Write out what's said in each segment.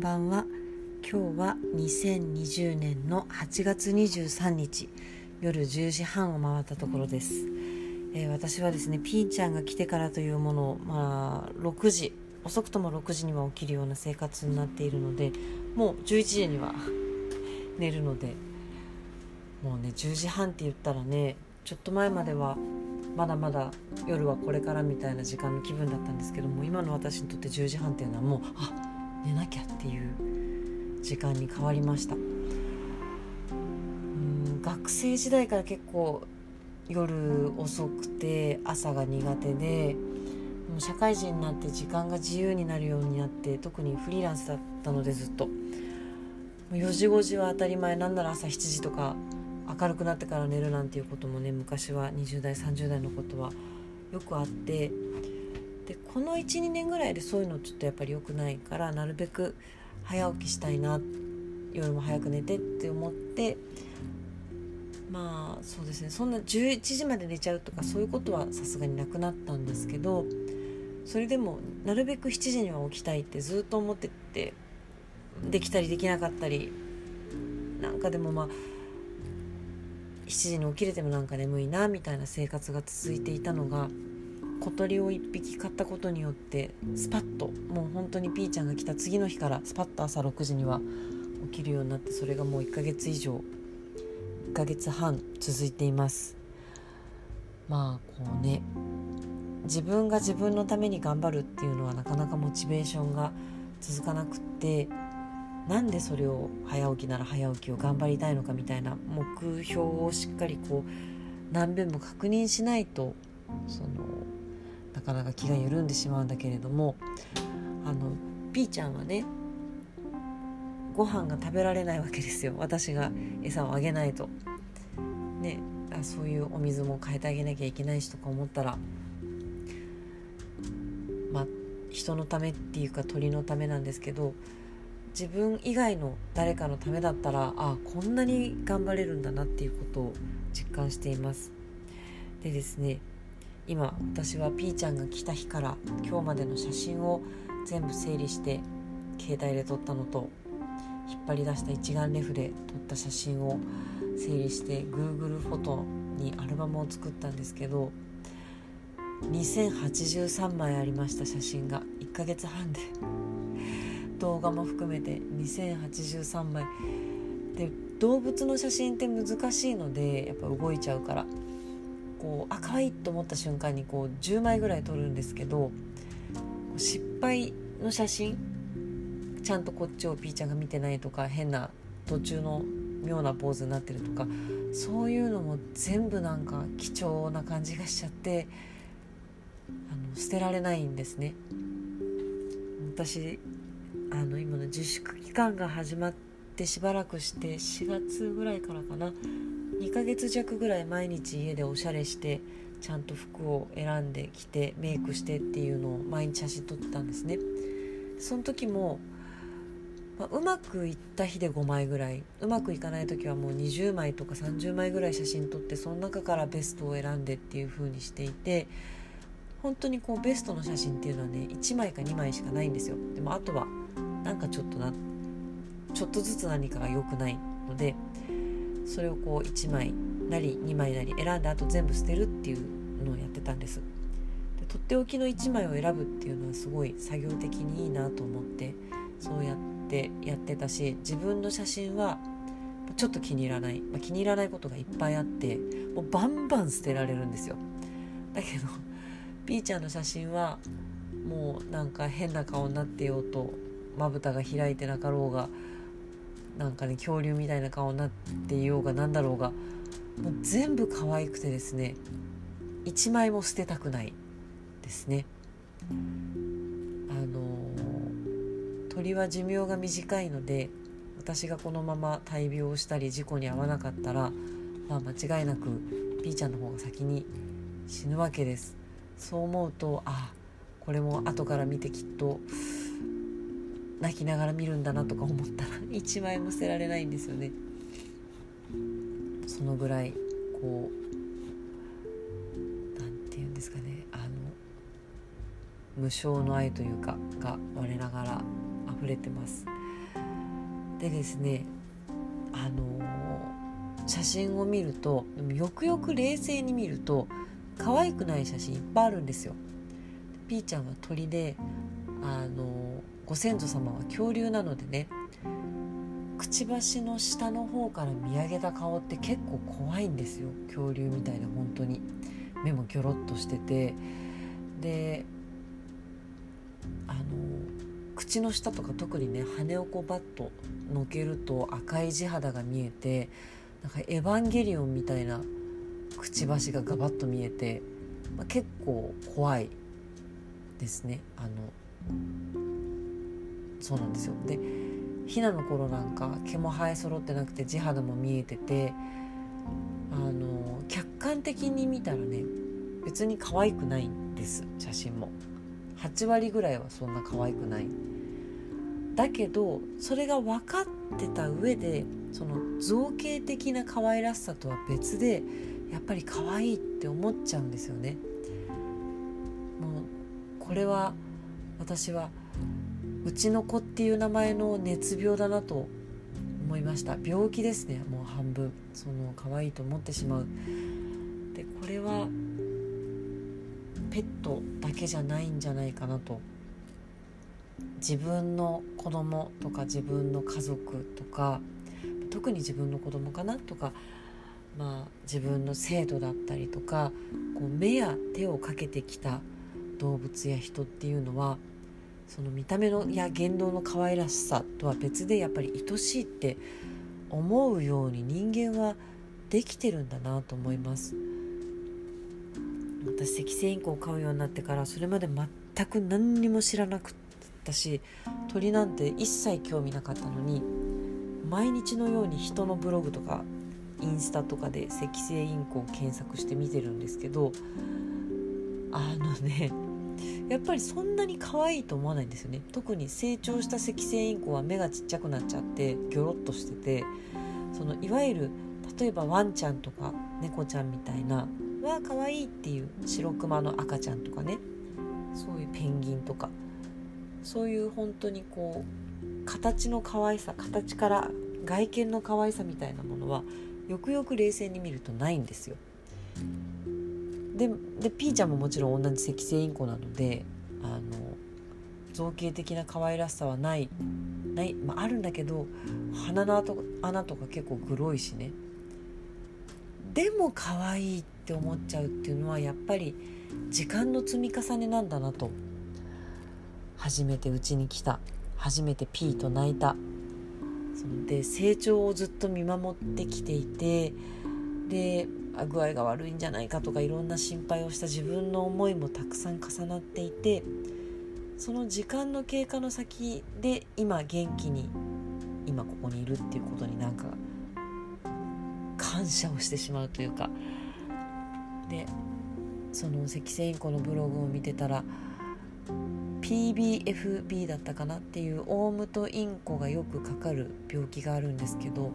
んばんは。今日は2020年の8月23日夜10時半を回ったところです、えー、私はですねピーちゃんが来てからというものをまあ6時遅くとも6時には起きるような生活になっているのでもう11時には 寝るのでもうね10時半って言ったらねちょっと前まではまだまだ夜はこれからみたいな時間の気分だったんですけども今の私にとって10時半っていうのはもうあ寝なきゃっていう時間に変わりました。うん学生時代から結構夜遅くて朝が苦手でもう社会人になって時間が自由になるようになって特にフリーランスだったのでずっと。4時5時は当たり前なんなら朝7時とか明るくなってから寝るなんていうこともね昔は20代30代のことはよくあってでこの12年ぐらいでそういうのちょっとやっぱり良くないからなるべく早起きしたいな夜も早く寝てって思ってまあそうですね。そんな11時まで寝ちゃうとかそういうことはさすがになくなったんですけどそれでもなるべく7時には起きたいってずっと思っててできたりできなかったりなんかでもまあ7時に起きれてもなんか眠いなみたいな生活が続いていたのが小鳥を1匹飼ったことによってスパッともう本当にピーちゃんが来た次の日からスパッと朝6時には起きるようになってそれがもう1ヶ月以上1ヶ月半続いています。まあこうね自分が自分のために頑張るっていうのはなかなかモチベーションが続かなくってなんでそれを早起きなら早起きを頑張りたいのかみたいな目標をしっかりこう何遍も確認しないとそのなかなか気が緩んでしまうんだけれどもあのピーちゃんはねご飯が食べられないわけですよ私が餌をあげないと。ねあそういうお水も変えてあげなきゃいけないしとか思ったらまあ人のためっていうか鳥のためなんですけど自分以外の誰かのためだったらあこんなに頑張れるんだなっていうことを実感していますでですね今私はピーちゃんが来た日から今日までの写真を全部整理して携帯で撮ったのと引っ張り出した一眼レフで撮った写真を整理して Google フォトにアルバムを作ったんですけど2083枚ありました写真が1ヶ月半で。動画も含めて2083枚。で動物の写真って難しいのでやっぱ動いちゃうから。こうあ可愛いと思った瞬間にこう10枚ぐらい撮るんですけど失敗の写真ちゃんとこっちをピーちゃんが見てないとか変な途中の妙なポーズになってるとかそういうのも全部なんか貴重な感じがしちゃってあの捨てられないんですね。私あの今の自粛期間が始まってしばらくして4月ぐらいからかな2ヶ月弱ぐらい毎日家でおしゃれしてちゃんと服を選んできてメイクしてっていうのを毎日写真撮ってたんですね。その時も、まあ、うまくいった日で5枚ぐらいうまくいかない時はもう20枚とか30枚ぐらい写真撮ってその中からベストを選んでっていう風にしていて本当にこうベストの写真っていうのはね1枚か2枚しかないんですよ。でもあとはなんかちょっとなちょっとずつ何かが良くないのでそれをこう1枚なり2枚なり選んであと全部捨てるっていうのをやってたんです。でとっておきの1枚を選ぶっていうのはすごい作業的にいいなと思ってそうやってやってたし自分の写真はちょっと気に入らない、まあ、気に入らないことがいっぱいあってもうバンバン捨てられるんですよ。だけどピーちゃんの写真はもうなんか変な顔になってようとまぶたが開いてなかろうがなんかね恐竜みたいな顔になっていようが何だろうがもう全部可愛くてですね1枚も捨てたくないですね。あの鳥は寿命が短いので私がこのまま大病をしたり事故に遭わなかったら、まあ、間違いなくピーちゃんの方が先に死ぬわけです。そう思うとあこれも後から見てきっと泣きながら見るんだなとか思ったら1枚も捨てられないんですよね。そのぐらいこう何て言うんですかね。あの無償の愛というかが我ながら溢れてます。でですねあのー、写真を見るとよくよく冷静に見ると可愛くない写真いっぱいあるんですよ。ピーちゃんは鳥であのー、ご先祖様は恐竜なのでねくちばしの下の方から見上げた顔って結構怖いんですよ。恐竜みたいな本当に。目もギョロッとしてて。であの口の下とか特にね羽をこうバッとのけると赤い地肌が見えてなんかエヴァンゲリオンみたいなくちばしがガバッと見えて、まあ、結構怖いですね。あのそうなんですよ。でひなの頃なんか毛も生え揃ってなくて地肌も見えててあの客観的に見たらね別に可愛くないんです。写真も。8割ぐらいはそんな可愛くない。だけどそれが分かってた上でその造形的な可愛らしさとは別でやっぱり可愛いって思っちゃうんですよね。もうこれは私はうちの子っていう名前の熱病だなと思いました。病気ですね。もう半分。その可愛いと思ってしまう。でこれはペットだけじゃないんじゃないかなと。自分の子供とか自分の家族とか特に自分の子供かなとか、まあ、自分の制度だったりとかこう目や手をかけてきた動物や人っていうのはその見た目のや言動の可愛らしさとは別でやっぱり愛しいって思うように人間はできてるんだなと思います。私赤星インコを飼うようになってからそれまで全く何にも知らなくったし鳥なんて一切興味なかったのに毎日のように人のブログとかインスタとかで赤星インコを検索して見てるんですけどあのねやっぱりそんなに可愛いと思わないんですよね。特に成長した赤星インコは目がちっちゃくなっちゃってギョロッとしててそのいわゆる例えばワンちゃんとか猫ちゃんみたいなわ可愛いっていう白クマの赤ちゃんとかね。そういうペンギンとか。そういう本当にこう形の可愛さ形から外見の可愛さみたいなものはよくよく冷静に見るとないんですよ。ででピーちゃんももちろん同じ赤星インコなのであの造形的な可愛らしさはないない、まあ、あるんだけど鼻の穴とか結構グロいしね。でも可愛いって思っちゃうっていうのはやっぱり時間の積み重ねなんだなと初めてうちに来た。初めてピーと泣いた。で成長をずっと見守ってきていてで具合が悪いんじゃないかとかいろんな心配をした自分の思いもたくさん重なっていてその時間の経過の先で今元気に今ここにいるっていうことになんか感謝をしてしまうというかでその赤星インコのブログを見てたら PBFB だったかなっていうオウムとインコがよくかかる病気があるんですけど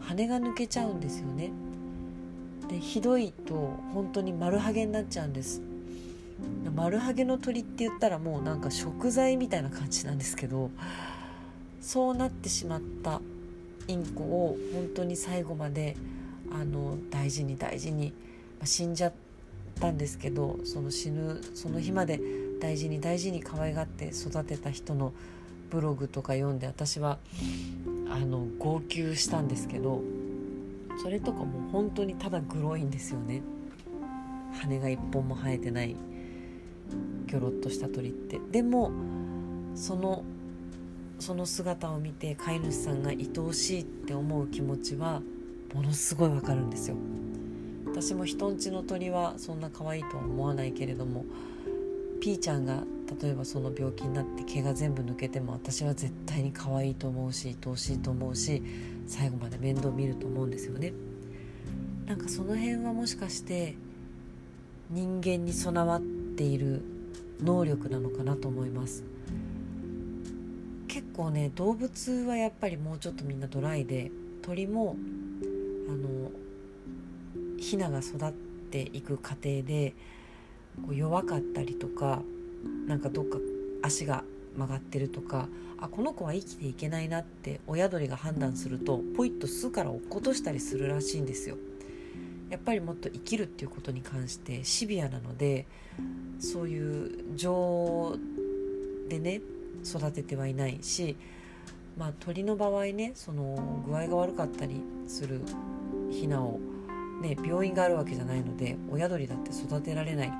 羽が抜けちゃうんですよね。でひどいと本当に丸ハゲになっちゃうんです。丸ハゲの鳥って言ったらもうなんか食材みたいな感じなんですけどそうなってしまったインコを本当に最後まであの大事に大事に、まあ、死んじゃったんですけどその死ぬその日まで大事に大事に可愛がって育てた人のブログとか読んで私はあの号泣したんですけどそれとかも本当にただグロいんですよね。羽が一本も生えてない。ギョロッとした鳥って。でもそのその姿を見て飼い主さんが愛おしいって思う気持ちはものすごいわかるんですよ。私も人んちの鳥はそんな可愛いとは思わないけれどもピーちゃんが例えばその病気になって毛が全部抜けても私は絶対に可愛いと思うし愛おしいと思うし最後まで面倒見ると思うんですよね。なんかその辺はもしかして人間に備わっている能力なのかなと思います。結構ね動物はやっぱりもうちょっとみんなドライで鳥もあのヒナが育っていく過程でこう弱かったりとかなんかどっか足が曲がってるとかあこの子は生きていけないなって親鳥が判断するとポイッと巣から落っことしたりするらしいんですよ。やっぱりもっと生きるっていうことに関してシビアなのでそういう情でね育ててはいないし、まあ、鳥の場合ねその具合が悪かったりするヒナを、ね、病院があるわけじゃないので親鳥だって育てられない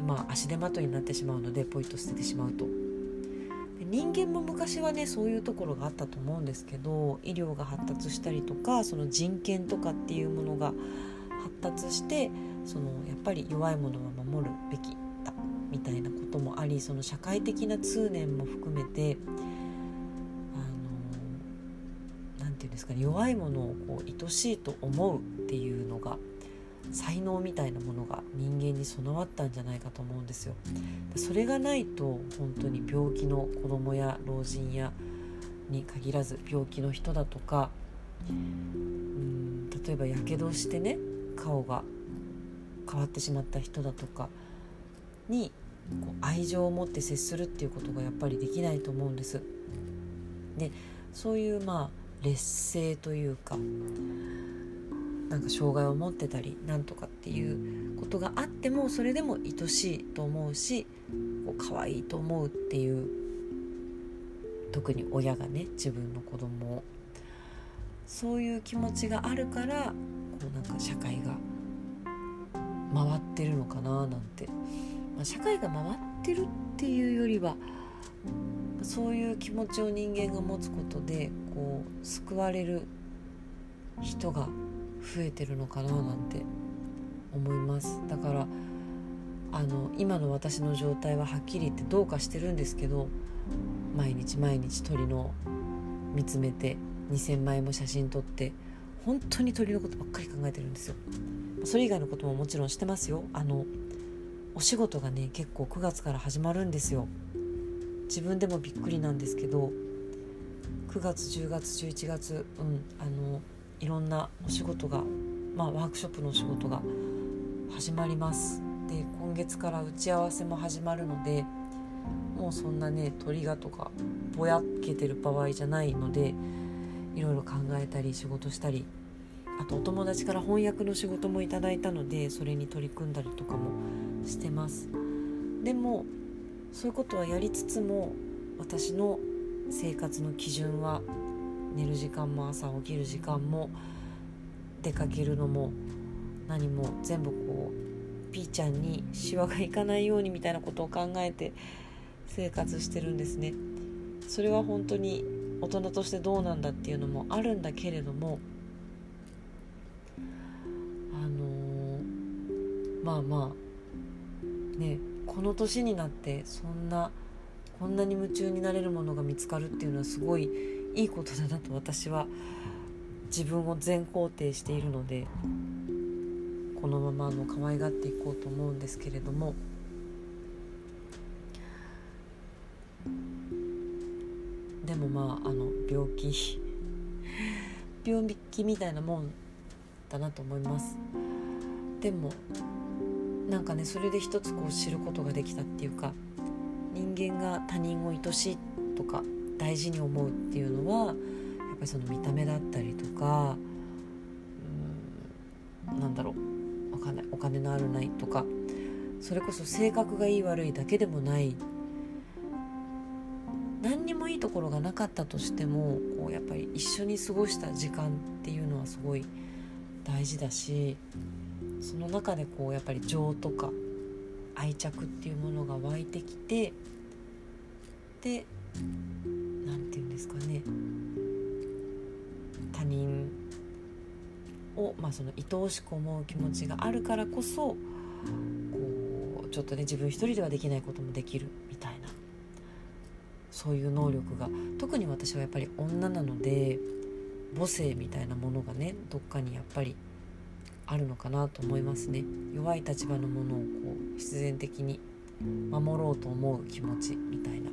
で、まあ、足手まといになってしまうのでポイッと捨ててしまうと。人間も昔はねそういうところがあったと思うんですけど医療が発達したりとかその人権とかっていうものが発達してそのやっぱり弱いものは守るべきだみたいなこともありその社会的な通念も含めて何て言うんですかね弱いものをこう愛しいと思うっていうのが才能みたいなものが人間に備わったんじゃないかと思うんですよ。それがないと本当に病気の子供や老人やに限らず病気の人だとかうん例えばやけどしてね顔が変わってしまった人だとかにこう愛情を持って接するっていうことがやっぱりできないと思うんです。でそういうまあ劣勢というかなんか障害を持ってたりなんとかっていうことがあってもそれでも愛しいと思うしこう可愛いと思うっていう特に親がね自分の子供を。そういう気持ちがあるからこうなんか社会が回ってるのかななんて、まあ、社会が回ってるっていうよりはそういう気持ちを人間が持つことでこう救われる人が増えてるのかななんて思います。だからあの今の私の状態ははっきり言ってどうかしてるんですけど毎日毎日鳥の見つめて2,000枚も写真撮って本当に鳥のことばっかり考えてるんですよ。それ以外のことももちろんしてますよ。あのお仕事がね結構9月から始まるんですよ。自分でもびっくりなんですけど9月10月11月うんあのいろんなお仕事がまあワークショップのお仕事が始まります。で今月から打ち合わせも始まるのでもうそんなね鳥がとかぼやけてる場合じゃないのでいろいろ考えたり仕事したりあとお友達から翻訳の仕事もいただいたのでそれに取り組んだりとかもしてます。でもそういうことはやりつつも私の生活の基準は寝る時間も朝起きる時間も出かけるのも何も全部こうピーちゃんにシワがいかないようにみたいなことを考えて生活してるんですね。それは本当に大人としてどうなんだっていうのもあるんだけれどもあのー、まあまあねこの年になってそんなこんなに夢中になれるものが見つかるっていうのはすごいいいことだなと私は自分を全肯定しているのでこのままの可愛がっていこうと思うんですけれども。でもまああの病気病気みたいなもんだなと思いますでもなんかねそれで一つこう知ることができたっていうか人間が他人を愛しいとか大事に思うっていうのはやっぱりその見た目だったりとかうんなんだろうお金お金のあるないとかそれこそ性格がいい悪いだけでもない何にもいいところがなかったとしてもこうやっぱり一緒に過ごした時間っていうのはすごい大事だしその中でこうやっぱり情とか愛着っていうものが湧いてきてで何て言うんですかね。他人を、まあ、その愛おしく思う気持ちがあるからこそこうちょっとね自分一人ではできないこともできるみたいな。そういう能力が。特に私はやっぱり女なので母性みたいなものがねどっかにやっぱりあるのかなと思いますね。弱い立場のものをこう必然的に守ろうと思う気持ちみたいな。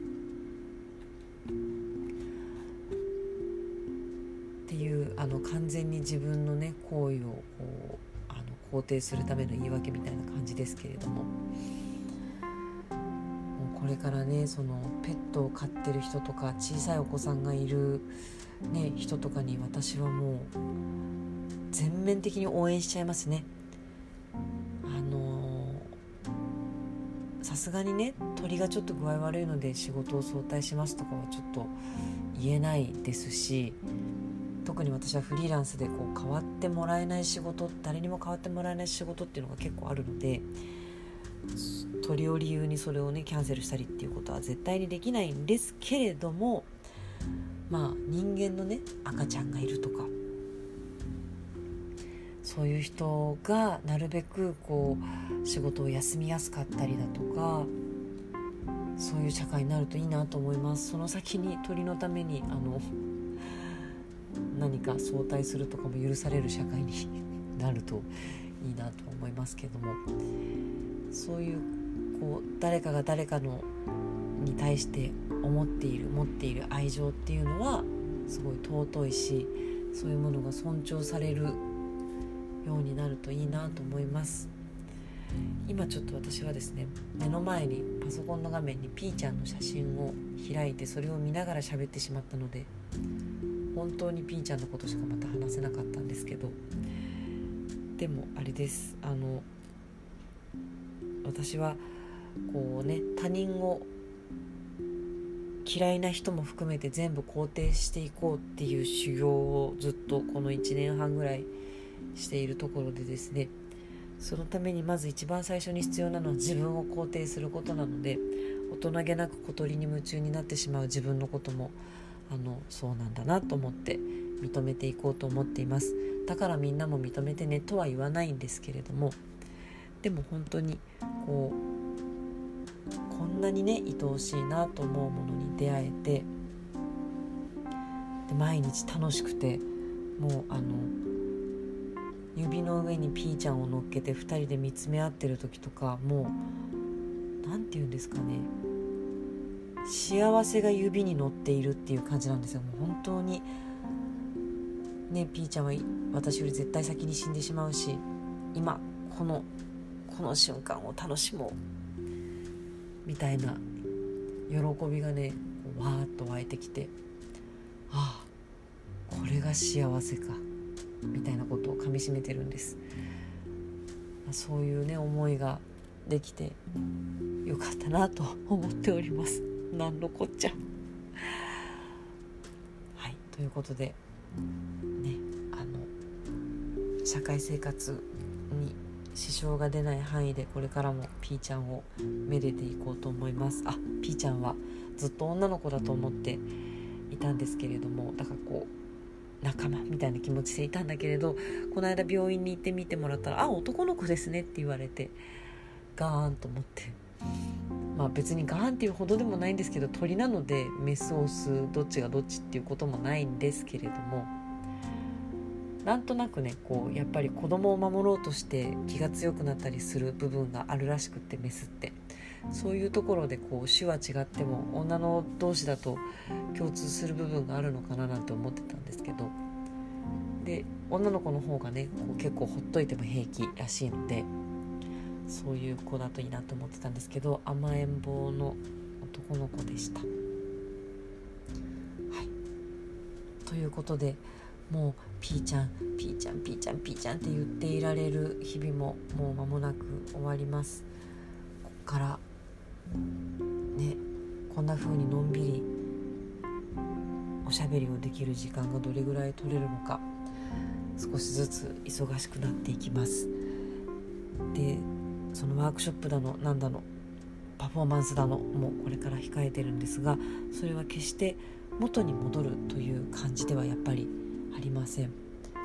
いうあの完全に自分のね行為をこうあの肯定するための言い訳みたいな感じですけれども。これからねそのペットを飼ってる人とか小さいお子さんがいる、ね、人とかに私はもう全面的に応援しちゃいますね。あのさすがにね鳥がちょっと具合悪いので仕事を早退しますとかはちょっと言えないですし特に私はフリーランスでこう変わってもらえない仕事誰にも変わってもらえない仕事っていうのが結構あるので鳥を理由にそれをねキャンセルしたりっていうことは絶対にできないんですけれどもまあ人間のね赤ちゃんがいるとかそういう人がなるべくこう仕事を休みやすかったりだとかそういう社会になるといいなと思います。その先に鳥のためにあの何か相対するとかも許される社会に なるといいなと思いますけども。そういうこう誰かが誰かのに対して思っている持っている愛情っていうのはすごい尊いしそういうものが尊重されるようになるといいなと思います。今ちょっと私はですね目の前にパソコンの画面にピーちゃんの写真を開いてそれを見ながら喋ってしまったので本当にピーちゃんのことしかまた話せなかったんですけど。でもあれです。あの私はこうね他人を嫌いな人も含めて全部肯定していこうっていう修行をずっとこの1年半ぐらいしているところでですね。そのためにまず一番最初に必要なのは自分を肯定することなので大人げなく小鳥に夢中になってしまう自分のこともあのそうなんだなと思って認めていこうと思っています。だからみんなも認めてねとは言わないんですけれどもでも本当にこうこんなにね愛おしいなと思うものに出会えてで毎日楽しくてもうあの指の上にピーちゃんを乗っけて2人で見つめ合ってる時とかもう何て言うんですかね。幸せが指に乗っているっていう感じなんですよ。もう本当に。ねピーちゃんは私より絶対先に死んでしまうし今このこの瞬間を楽しもう。みたいな喜びがねわーっと湧いてきてああこれが幸せかみたいなことをかみしめてるんです。そういうね思いができてよかったなと思っております。なんのこっちゃ。はいということでねあの社会生活に支障が出ない範囲でこれからもピーちゃんをめでていこうと思います。あピーちゃんはずっと女の子だと思っていたんですけれどもだからこう仲間みたいな気持ちでいたんだけれどこの間病院に行ってみてもらったら「あ男の子ですね」って言われてガーンと思って。まあ別にガーンっていうほどでもないんですけど鳥なのでメスオスどっちがどっちっていうこともないんですけれどもなんとなくねこうやっぱり子供を守ろうとして気が強くなったりする部分があるらしくってメスって。そういうところでこう種は違っても女の同士だと共通する部分があるのかななんて思ってたんですけどで女の子の方がねこう結構ほっといても平気らしいのでそういう子だといいなと思ってたんですけど甘えん坊の男の子でした。はい、ということでもうピーちゃんピーちゃんピーちゃんピーちゃんって言っていられる日々ももう間もなく終わります。こっからねこんな風にのんびりおしゃべりをできる時間がどれぐらい取れるのか少しずつ忙しくなっていきます。でそのワークショップだのなんだのパフォーマンスだのもこれから控えてるんですがそれは決して元に戻るという感じではやっぱりありません。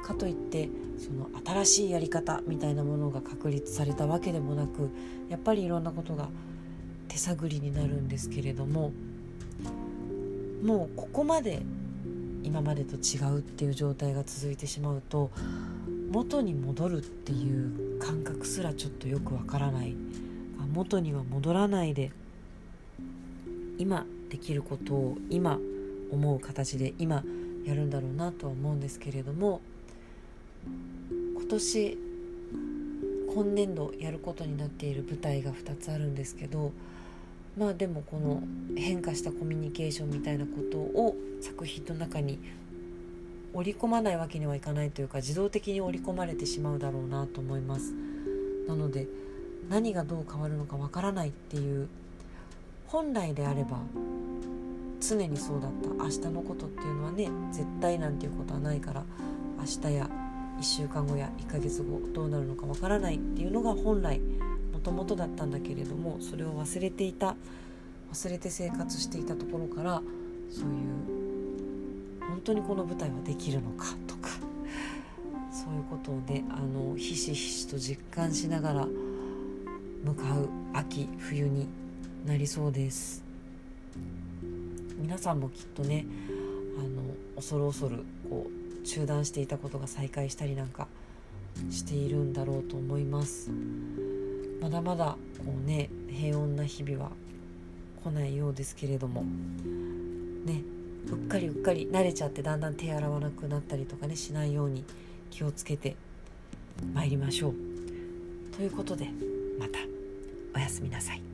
かといってその新しいやり方みたいなものが確立されたわけでもなくやっぱりいろんなことが手探りになるんですけれどももうここまで今までと違うっていう状態が続いてしまうと元に戻るっていう感覚すらちょっとよくわからない。元には戻らないで今できることを今思う形で今やるんだろうなとは思うんですけれども今年今年度やることになっている舞台が2つあるんですけどまあでもこの変化したコミュニケーションみたいなことを作品の中に織り込まないわけにはいかないというか自動的に織り込まれてしまうだろうなと思います。なので何がどう変わるのかわからないっていう本来であれば常にそうだった。明日のことっていうのはね絶対なんていうことはないから明日や1週間後や1ヶ月後どうなるのかわからないっていうのが本来もともとだったんだけれどもそれを忘れていた忘れて生活していたところからそういう本当にこの舞台はできるのかとかそういうことをねあのひしひしと実感しながら向かう秋冬になりそうです。皆さんもきっとねあの恐る恐るこう中断していたことが再開したりなんかしているんだろうと思います。まだまだこうね平穏な日々は来ないようですけれどもねうっかりうっかり慣れちゃってだんだん手洗わなくなったりとかねしないように気をつけてまいりましょう。ということでまたおやすみなさい。